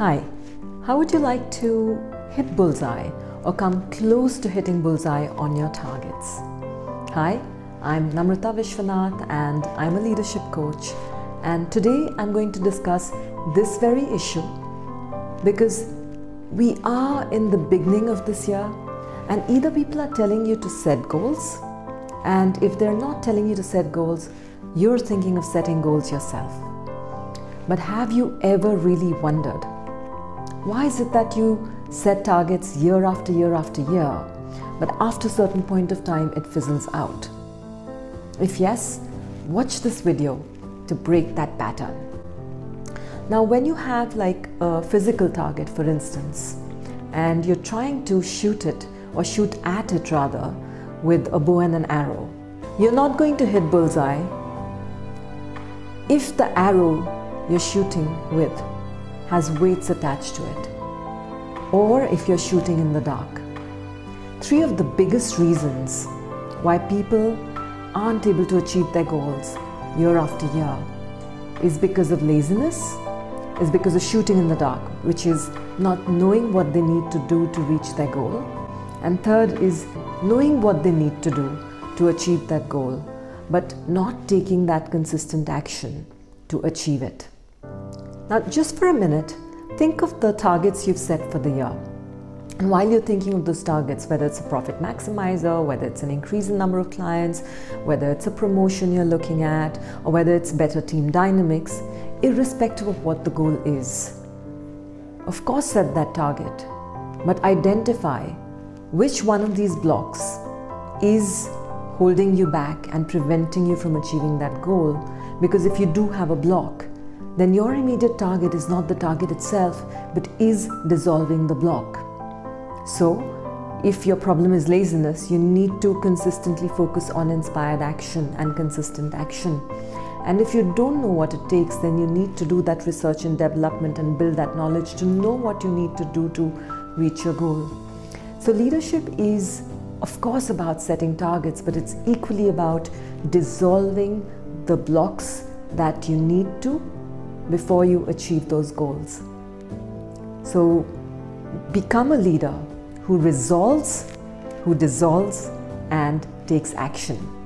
Hi, how would you like to hit bullseye or come close to hitting bullseye on your targets? Hi, I'm Namrata Vishwanath and I'm a leadership coach. And today I'm going to discuss this very issue because we are in the beginning of this year and either people are telling you to set goals and if they're not telling you to set goals, you're thinking of setting goals yourself. But have you ever really wondered why is it that you set targets year after year after year, but after a certain point of time it fizzles out? If yes, watch this video to break that pattern. Now, when you have like a physical target, for instance, and you're trying to shoot it or shoot at it rather with a bow and an arrow, you're not going to hit bullseye if the arrow you're shooting with has weights attached to it, or if you're shooting in the dark. Three of the biggest reasons why people aren't able to achieve their goals year after year is because of laziness, is because of shooting in the dark, which is not knowing what they need to do to reach their goal. And third is knowing what they need to do to achieve that goal, but not taking that consistent action to achieve it. Now, just for a minute, think of the targets you've set for the year. And while you're thinking of those targets, whether it's a profit maximizer, whether it's an increase in number of clients, whether it's a promotion you're looking at, or whether it's better team dynamics, irrespective of what the goal is, of course, set that target, but identify which one of these blocks is holding you back and preventing you from achieving that goal. Because if you do have a block, then your immediate target is not the target itself, but is dissolving the block. So, if your problem is laziness, you need to consistently focus on inspired action and consistent action. And if you don't know what it takes, then you need to do that research and development and build that knowledge to know what you need to do to reach your goal. So, leadership is, of course, about setting targets, but it's equally about dissolving the blocks that you need to before you achieve those goals. So, become a leader who resolves, who dissolves, and takes action.